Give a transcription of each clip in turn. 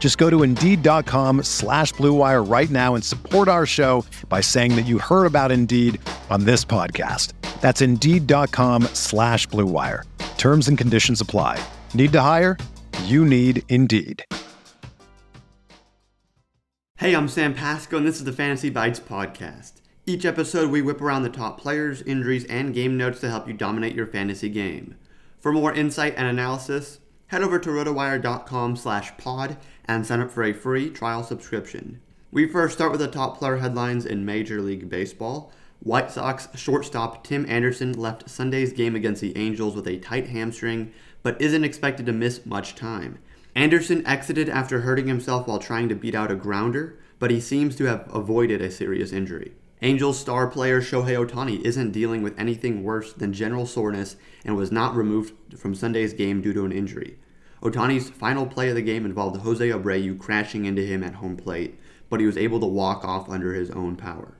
Just go to Indeed.com slash BlueWire right now and support our show by saying that you heard about Indeed on this podcast. That's Indeed.com slash BlueWire. Terms and conditions apply. Need to hire? You need Indeed. Hey, I'm Sam Pasco, and this is the Fantasy Bites podcast. Each episode, we whip around the top players, injuries, and game notes to help you dominate your fantasy game. For more insight and analysis, head over to rotowire.com slash pod and sign up for a free trial subscription. We first start with the top player headlines in Major League Baseball. White Sox shortstop Tim Anderson left Sunday's game against the Angels with a tight hamstring, but isn't expected to miss much time. Anderson exited after hurting himself while trying to beat out a grounder, but he seems to have avoided a serious injury. Angels star player Shohei Ohtani isn't dealing with anything worse than general soreness and was not removed from Sunday's game due to an injury. Ohtani's final play of the game involved Jose Abreu crashing into him at home plate, but he was able to walk off under his own power.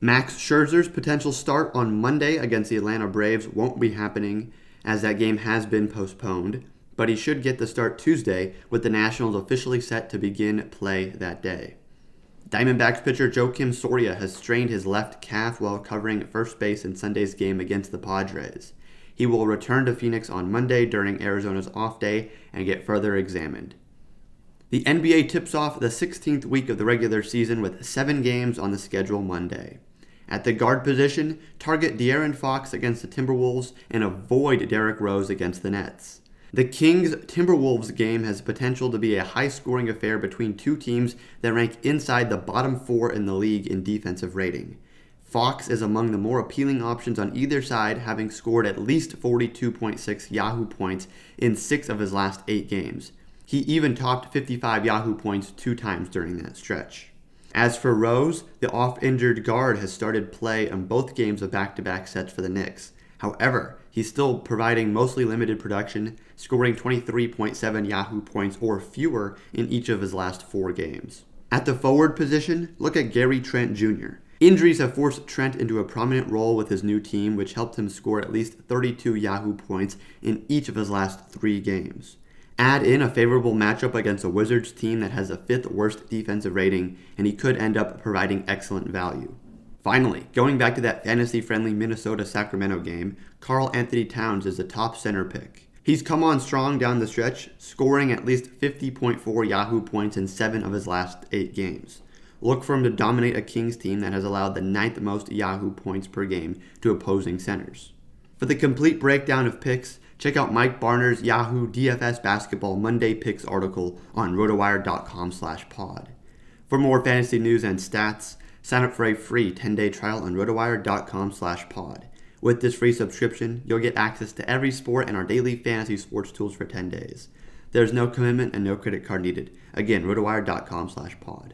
Max Scherzer's potential start on Monday against the Atlanta Braves won't be happening as that game has been postponed but he should get the start Tuesday with the Nationals officially set to begin play that day. Diamondbacks pitcher Joakim Soria has strained his left calf while covering first base in Sunday's game against the Padres. He will return to Phoenix on Monday during Arizona's off day and get further examined. The NBA tips off the 16th week of the regular season with seven games on the schedule Monday. At the guard position, target De'Aaron Fox against the Timberwolves and avoid Derrick Rose against the Nets. The Kings Timberwolves game has potential to be a high scoring affair between two teams that rank inside the bottom four in the league in defensive rating. Fox is among the more appealing options on either side, having scored at least 42.6 Yahoo points in six of his last eight games. He even topped 55 Yahoo points two times during that stretch. As for Rose, the off injured guard has started play on both games of back to back sets for the Knicks. However, he's still providing mostly limited production, scoring 23.7 Yahoo points or fewer in each of his last four games. At the forward position, look at Gary Trent Jr. Injuries have forced Trent into a prominent role with his new team, which helped him score at least 32 Yahoo points in each of his last three games. Add in a favorable matchup against a Wizards team that has the fifth worst defensive rating, and he could end up providing excellent value. Finally, going back to that fantasy friendly Minnesota Sacramento game, Karl-Anthony Towns is the top center pick. He's come on strong down the stretch, scoring at least 50.4 Yahoo points in seven of his last eight games. Look for him to dominate a Kings team that has allowed the ninth most Yahoo points per game to opposing centers. For the complete breakdown of picks, check out Mike Barner's Yahoo DFS Basketball Monday Picks article on rotowire.com/pod. For more fantasy news and stats, Sign up for a free 10-day trial on rotowire.com slash pod. With this free subscription, you'll get access to every sport and our daily fantasy sports tools for 10 days. There's no commitment and no credit card needed. Again, rotowire.com slash pod.